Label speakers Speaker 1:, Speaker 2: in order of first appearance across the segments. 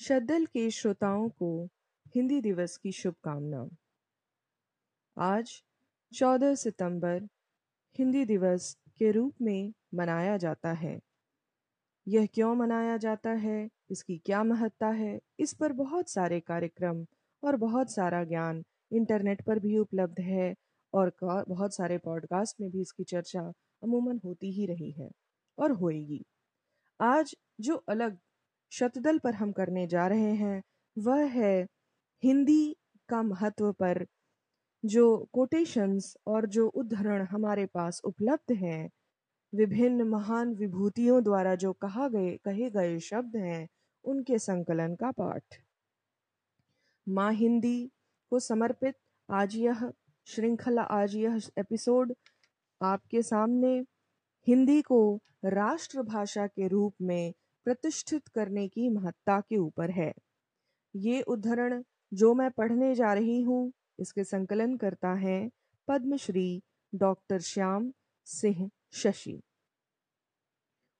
Speaker 1: शद्दल के श्रोताओं को हिंदी दिवस की शुभकामना। आज 14 सितंबर हिंदी दिवस के रूप में मनाया जाता है। यह क्यों मनाया जाता है? इसकी क्या महत्ता है? इस पर बहुत सारे कार्यक्रम और बहुत सारा ज्ञान इंटरनेट पर भी उपलब्ध है और बहुत सारे पॉडकास्ट में भी इसकी चर्चा अमूमन होती ही रही है और होएगी। आज जो अलग शतदल पर हम करने जा रहे हैं, वह है हिंदी का महत्व पर, जो कोटेशंस और जो उद्धरण हमारे पास उपलब्ध हैं, विभिन्न महान विभूतियों द्वारा जो कहा गए, कहे गए शब्द हैं, उनके संकलन का पाठ। माँ हिंदी को समर्पित आज यह श्रृंखला, आज यह एपिसोड आपके सामने, हिंदी को राष्ट्रभाषा के रूप में प्रतिष्ठित करने की महत्ता के ऊपर है। ये उद्धरण जो मैं पढ़ने जा रही हूँ, इसके संकलन करता है पद्मश्री डॉक्टर श्याम सिंह शशि।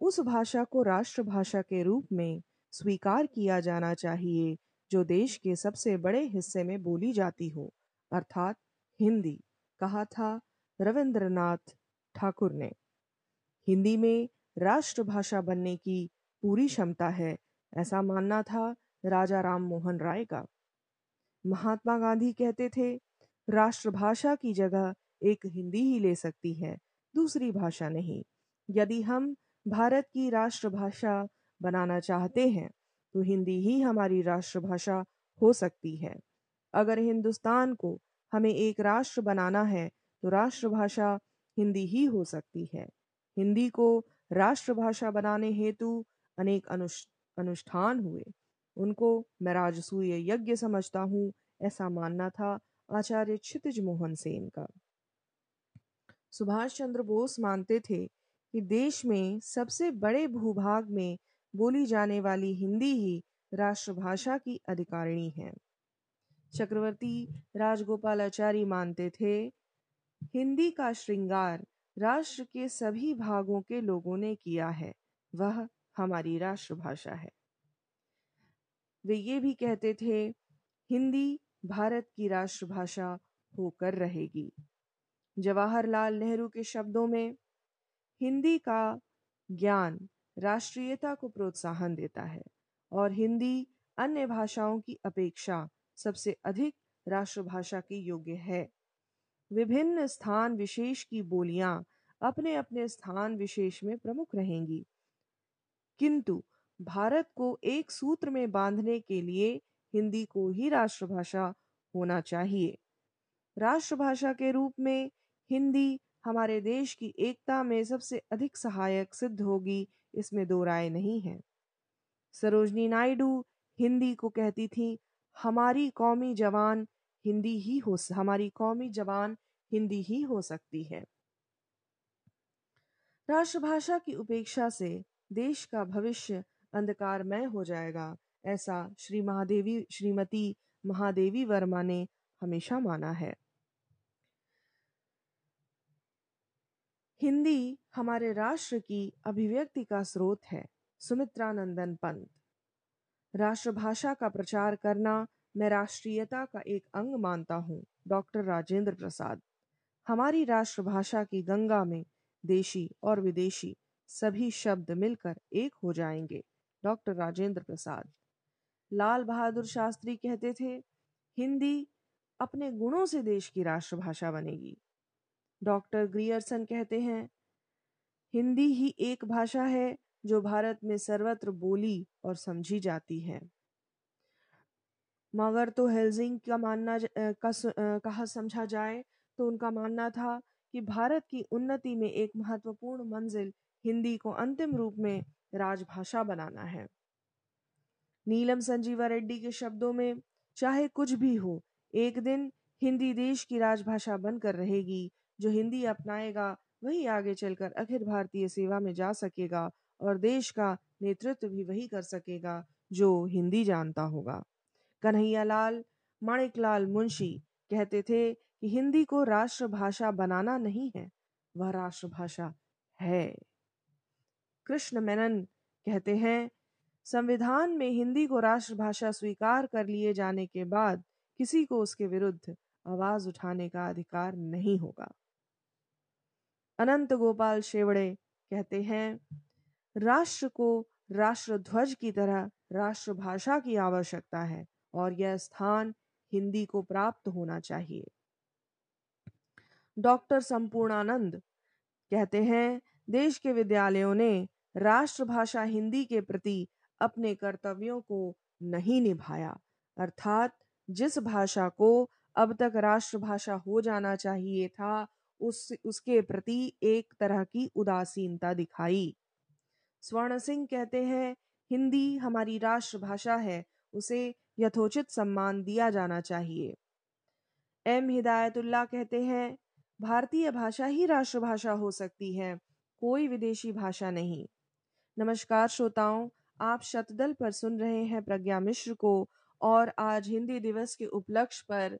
Speaker 1: उस भाषा को राष्ट्रभाषा के रूप में स्वीकार किया जाना चाहिए, जो देश के सबसे बड़े हिस्से में बोली जाती हो, अर्थात हिंदी, कहा था रविंद्रनाथ ठाकुर ने। हिंदी में राष्ट्रभाषा बनने की पूरी क्षमता है, ऐसा मानना था राजा राम मोहन राय का। महात्मा गांधी कहते थे, राष्ट्रभाषा की जगह एक हिंदी ही ले सकती है, दूसरी भाषा नहीं। यदि हम भारत की राष्ट्रभाषा बनाना चाहते हैं तो हिंदी ही हमारी राष्ट्रभाषा हो सकती है। अगर हिंदुस्तान को हमें एक राष्ट्र बनाना है तो राष्ट्रभाषा हिंदी ही हो सकती है। हिंदी को राष्ट्रभाषा बनाने हेतु अनेक अनुष्ठान हुए। उनको मैं राजसूय यज्ञ समझता हूँ, ऐसा मानना था आचार्य क्षितिज मोहन सेन का। सुभाष चंद्र बोस मानते थे कि देश में सबसे बड़े भूभाग में बोली जाने वाली हिंदी ही राष्ट्रभाषा की अधिकारिणी है। चक्रवर्ती राजगोपालाचारी मानते थे, हिंदी का श्रृंगार राष्ट्र के सभी भागों के लोगों ने किया है, वह हमारी राष्ट्रभाषा है। वे ये भी कहते थे, हिंदी भारत की राष्ट्रभाषा होकर रहेगी। जवाहरलाल नेहरू के शब्दों में, हिंदी का ज्ञान राष्ट्रीयता को प्रोत्साहन देता है और हिंदी अन्य भाषाओं की अपेक्षा सबसे अधिक राष्ट्रभाषा के योग्य है। विभिन्न स्थान विशेष की बोलियाँ अपने अपने स्थान विशेष में प्रमुख रहेंगी। किंतु भारत को एक सूत्र में बांधने के लिए हिंदी को ही राष्ट्रभाषा होना चाहिए। राष्ट्रभाषा के रूप में हिंदी हमारे देश की एकता में सबसे अधिक सहायक सिद्ध होगी, इसमें दो राय नहीं है। सरोजनी नायडू हिंदी को कहती थी, हमारी कौमी जवान हिंदी ही हो हमारी कौमी जवान हिंदी ही हो सकती है। राष्ट्रभाषा की उपेक्षा से देश का भविष्य अंधकारमय हो जाएगा। ऐसा श्री महादेवी, श्रीमती महादेवी वर्मा ने हमेशा माना है। हिंदी हमारे राष्ट्र की अभिव्यक्ति का स्रोत है, सुमित्रानंदन पंत। राष्ट्रभाषा का प्रचार करना मैं राष्ट्रीयता का एक अंग मानता हूँ, डॉक्टर राजेंद्र प्रसाद। हमारी राष्ट्रभाषा की गंगा में देशी और विदेशी सभी शब्द मिलकर एक हो जाएँगे, डॉक्टर राजेंद्र प्रसाद। लाल बहादुर शास्त्री कहते थे, हिंदी अपने गुणों से देश की राष्ट्रभाषा बनेगी। डॉक्टर ग्रियर्सन कहते हैं, हिंदी ही एक भाषा है जो भारत में सर्वत्र बोली और समझी जाती है। मगर तो हेल्जिंग का मानना कहा समझा जाए तो उनका मानना था कि भारत की उन्नति में एक महत्वपूर्ण मंजिल हिंदी को अंतिम रूप में राजभाषा बनाना है। नीलम संजीवा रेड्डी के शब्दों में, चाहे कुछ भी हो, एक दिन हिंदी देश की राजभाषा बनकर रहेगी। जो हिंदी अपनाएगा, वही आगे चलकर अखिल भारतीय सेवा में जा सकेगा और देश का नेतृत्व भी वही कर सकेगा, जो हिंदी जानता होगा। कन्हैया कन्हैयालाल माणिकलाल मुंशी कहते थे कि हिंदी को राष्ट्रभाषा बनाना नहीं है, वह राष्ट्रभाषा है। कृष्ण मेनन कहते हैं, संविधान में हिंदी को राष्ट्रभाषा स्वीकार कर लिए जाने के बाद किसी को उसके विरुद्ध आवाज़ उठाने का अधिकार नहीं होगा। अनंत गोपाल शेवड़े कहते हैं, राष्ट्र को राष्ट्रध्वज की तरह राष्ट्रभाषा की आवश्यकता है और यह स्थान हिंदी को प्राप्त होना चाहिए। डॉक्टर संपूर्णानंद कहते हैं, देश के विद्यालयों ने राष्ट्रभाषा हिंदी के प्रति अपने कर्तव्यों को नहीं निभाया। अर्थात, जिस भाषा को अब तक राष्ट्रभाषा हो जाना चाहिए था, उस, उसके प्रति एक तरह की उदासीनता दिखाई। स्वर्ण सिंह कहते हैं, हिंदी हमारी राष्ट्रभाषा है, उसे यथोचित सम्मान दिया जाना चाहिए। एम. हिदायतुल्लाह कहते हैं, भारतीय भाषा ही राष्ट्रभाषा हो सकती है, कोई विदेशी भाषा नहीं। नमस्कार श्रोताओं, आप शतदल पर सुन रहे हैं प्रज्ञा मिश्र को और आज हिंदी दिवस के उपलक्ष्य पर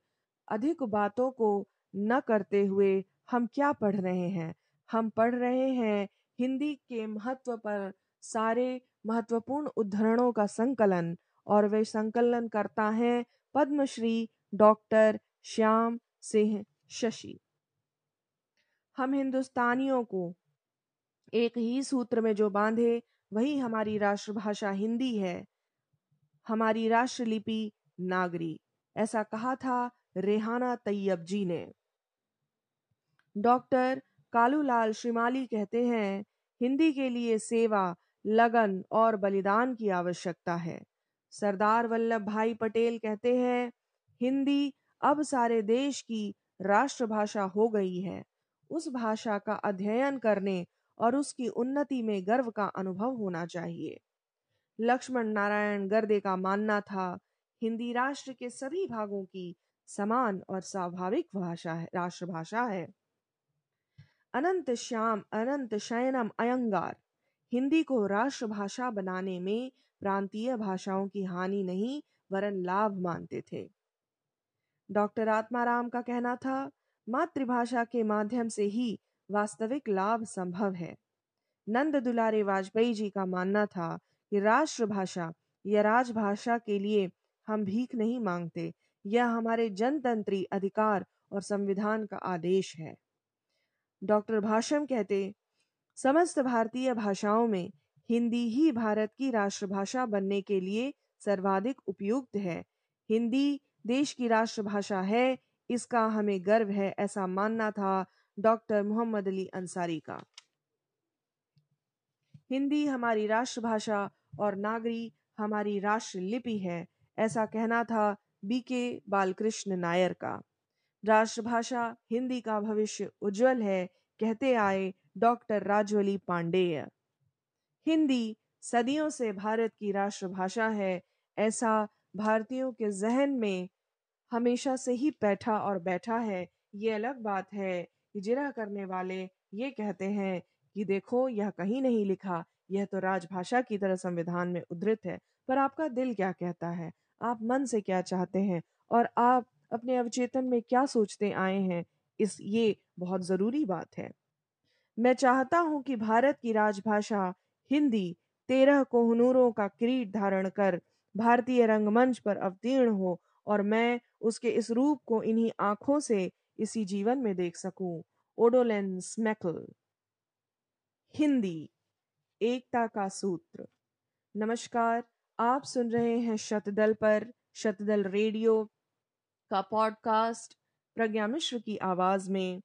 Speaker 1: अधिक बातों को न करते हुए हम क्या पढ़ रहे हैं? हम पढ़ रहे हैं हिंदी के महत्व पर सारे महत्वपूर्ण उद्धरणों का संकलन और वे संकलन करता है पद्मश्री डॉक्टर श्याम सिंह शशि। हम हिंदुस्तानियों को एक ही सूत्र में जो बांधे, वही हमारी राष्ट्रभाषा हिंदी है। हमारी राष्ट्रलिपि नागरी। ऐसा कहा था रेहाना तैयब जी ने। डॉक्टर कालूलाल श्रीमाली कहते हैं, हिंदी के लिए सेवा, लगन और बलिदान की आवश्यकता है। सरदार वल्लभ भाई पटेल कहते हैं, हिंदी अब सारे देश की राष्ट्रभाषा हो गई है। उस भाषा का अध्ययन करने और उसकी उन्नति में गर्व का अनुभव होना चाहिए। लक्ष्मण नारायण गर्दे का मानना था, हिंदी राष्ट्र के सभी भागों की समान और स्वाभाविक भाषा है, राष्ट्रभाषा है। अनंत श्याम, अनंत शयनम, अयंगार। हिंदी को राष्ट्रभाषा बनाने में प्रांतीय भाषाओं की हानि नहीं, वरन लाभ मानते थे। डॉक्टर आत्माराम का कहना था, मातृभाषा के माध्यम से ही वास्तविक लाभ संभव है। नंद दुलारे वाजपेयी जी का मानना था कि राष्ट्रभाषा या राजभाषा के लिए हम भीख नहीं मांगते, यह हमारे जनतंत्री अधिकार और संविधान का आदेश है। डॉक्टर भाषम कहते, समस्त भारतीय भाषाओं में हिंदी ही भारत की राष्ट्रभाषा बनने के लिए सर्वाधिक उपयुक्त है। हिंदी देश की राष्ट्रभाषा है, इसका हमें गर्व है ऐसा मानना था डॉक्टर मोहम्मद अली अंसारी का। हिंदी हमारी राष्ट्रभाषा और नागरी हमारी राष्ट्र लिपि है, ऐसा कहना था बीके बालकृष्ण नायर का। राष्ट्रभाषा हिंदी का भविष्य उज्जवल है, कहते आए डॉक्टर राजवली पांडेय। हिंदी सदियों से भारत की राष्ट्रभाषा है, ऐसा भारतीयों के जहन में हमेशा से ही बैठा और बैठा है, ये अलग बात है कि जिरा करने वाले ये कहते हैं कि देखो, यह कहीं नहीं लिखा। यह तो राजभाषा की तरह संविधान में उद्धृत है। पर आपका दिल क्या कहता है? आप मन से क्या चाहते हैं? और आप अपने अवचेतन में क्या सोचते आए हैं? इस ये बहुत ज़रूरी बात है। मैं चाहता हूँ कि भारत की राजभाषा हिंदी, तेरह कोहनूरों का किरीट धारण कर भारतीय रंगमंच पर अवतीर्ण हो और मैं उसके इस रूप को इन्हीं आँखों से इसी जीवन में देख सकूँ। ओडोलेंस मैकल हिंदी, एकता का सूत्र। नमस्कार, आप सुन रहे हैं शतदल पर, शतदल रेडियो का पॉडकास्ट प्रज्ञा मिश्र की आवाज़ में।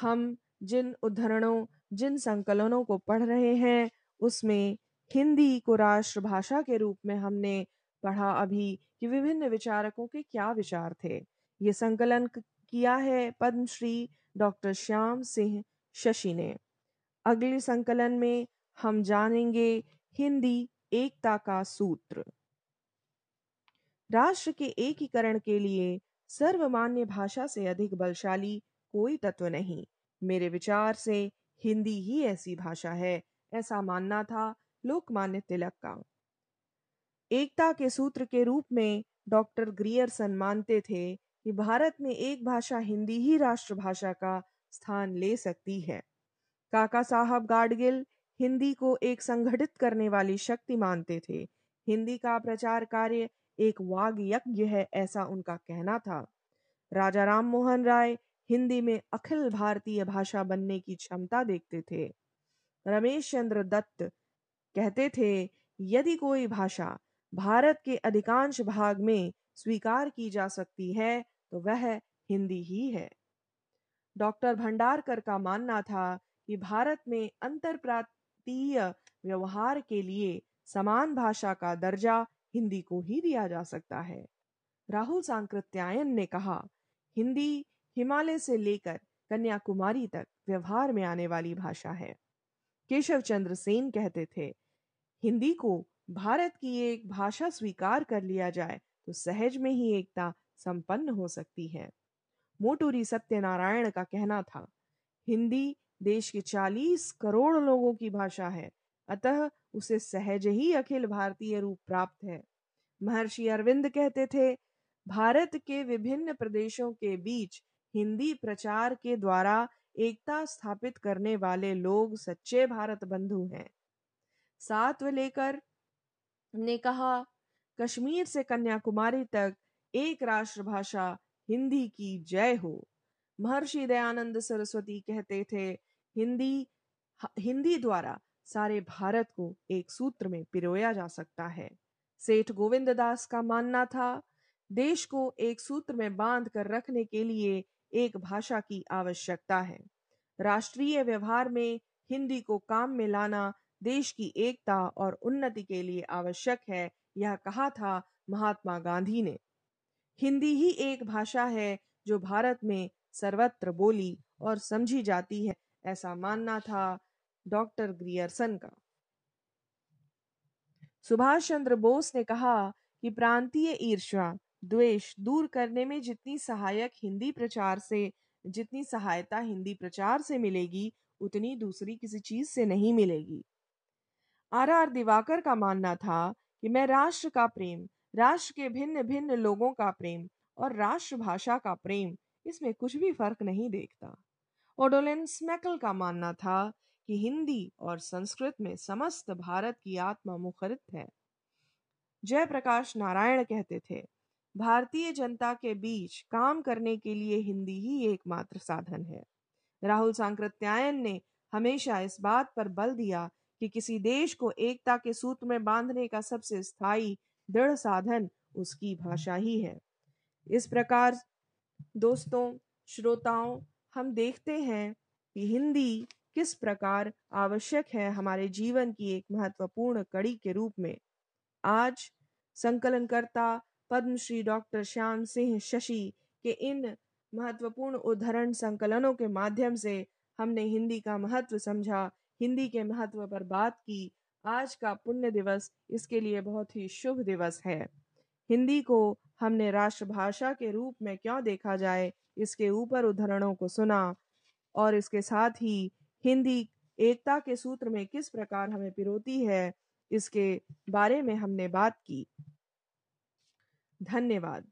Speaker 1: हम जिन उद्धरणों, जिन संकलनों को पढ़ रहे हैं, उसमें हिंदी को राष्ट्रभाषा के रूप में हमने पढ़ा अभी कि विभिन्न विचारकों के क्या विचार थे। ये संकलन किया है पद्मश्री डॉक्टर श्याम सिंह शशि ने। अगले संकलन में हम जानेंगे हिंदी एकता का सूत्र। राष्ट्र के एकीकरण के लिए सर्वमान्य भाषा से अधिक बलशाली कोई तत्व नहीं। मेरे विचार से हिंदी ही ऐसी भाषा है, ऐसा मानना था लोकमान्य तिलक का। एकता के सूत्र के रूप में डॉक्टर ग्रियरसन मानते थे कि भारत में एक भाषा हिंदी ही राष्ट्रभाषा का स्थान ले सकती है। काका साहब गाडगिल हिंदी को एक संगठित करने वाली शक्ति मानते थे। हिंदी का प्रचार कार्य एक वाग यज्ञ है ऐसा उनका कहना था। राजा राम मोहन राय हिंदी में अखिल भारतीय भाषा बनने की क्षमता देखते थे। रमेश चंद्र दत्त कहते थे, यदि कोई भाषा भारत के अधिकांश भाग में स्वीकार की जा सकती है तो वह हिंदी ही है। डॉक्टर भंडारकर का मानना था कि भारत में अंतरप्रांतीय व्यवहार के लिए समान भाषा का दर्जा हिंदी को ही दिया जा सकता है। राहुल सांकृत्यायन ने कहा, हिंदी हिमालय से लेकर कन्याकुमारी तक व्यवहार में आने वाली भाषा है। केशव चंद्र सेन कहते थे, हिंदी को भारत की एक भाषा स्वीकार कर लिया जाए तो सहज में ही एकता संपन्न हो सकती है। मोटूरी सत्यनारायण का कहना था, हिंदी देश के 40 करोड़ लोगों की भाषा है, अतः उसे सहज ही अखिल भारतीय रूप प्राप्त है। महर्षि अरविंद कहते थे, भारत के विभिन्न प्रदेशों के बीच हिंदी प्रचार के द्वारा एकता स्थापित करने वाले लोग सच्चे भारत बंधु हैं। सात लेकर ने कहा, कश्मीर से कन्याकुमारी तक एक राष्ट्रभाषा हिंदी की जय हो। महर्षि दयानंद सरस्वती कहते थे, हिंदी हिंदी द्वारा सारे भारत को एक सूत्र में पिरोया जा सकता है। सेठ गोविंद दास का मानना था, देश को एक सूत्र में बाँध कर रखने के लिए एक भाषा की आवश्यकता है। राष्ट्रीय व्यवहार में हिंदी को काम में लाना देश की एकता और उन्नति के लिए आवश्यक है, यह कहा था महात्मा गांधी ने। हिंदी ही एक भाषा है जो भारत में सर्वत्र बोली और समझी जाती है, ऐसा मानना था डॉक्टर ग्रियर्सन का। सुभाष चंद्र बोस ने कहा कि प्रांतीय ईर्ष्या द्वेष दूर करने में जितनी सहायक हिंदी प्रचार से, जितनी सहायता हिंदी प्रचार से मिलेगी, उतनी दूसरी किसी चीज़ से नहीं मिलेगी। आर आर दिवाकर का मानना था कि मैं राष्ट्र का प्रेम राष्ट्र के भिन्न भिन्न लोगों का प्रेम और राष्ट्रभाषा का प्रेम, इसमें कुछ भी फ़र्क नहीं देखता। ओडोलिन स्मैकल का मानना था कि हिंदी और संस्कृत में समस्त भारत की आत्मा मुखरित है। जयप्रकाश नारायण कहते थे, भारतीय जनता के बीच काम करने के लिए हिंदी ही एकमात्र साधन है। राहुल सांकृत्यायन ने हमेशा इस बात पर बल दिया कि किसी देश को एकता के सूत्र में बांधने का सबसे स्थायी दृढ़ साधन उसकी भाषा ही है। इस प्रकार, दोस्तों, श्रोताओं, हम देखते हैं कि हिंदी किस प्रकार आवश्यक है हमारे जीवन की एक महत्वपूर्ण कड़ी के रूप में। आज, संकलनकर्ता पद्मश्री डॉक्टर श्याम सिंह शशि के इन महत्वपूर्ण उदाहरण संकलनों के माध्यम से हमने हिंदी का महत्व समझा, हिंदी के महत्व पर बात की आज का पुण्य दिवस इसके लिए बहुत ही शुभ दिवस है। हिंदी को हमने राष्ट्रभाषा के रूप में क्यों देखा जाए, इसके ऊपर उदाहरणों को सुना और इसके साथ ही हिंदी एकता के सूत्र में किस प्रकार हमें पिरोती है, इसके बारे में हमने बात की। धन्यवाद।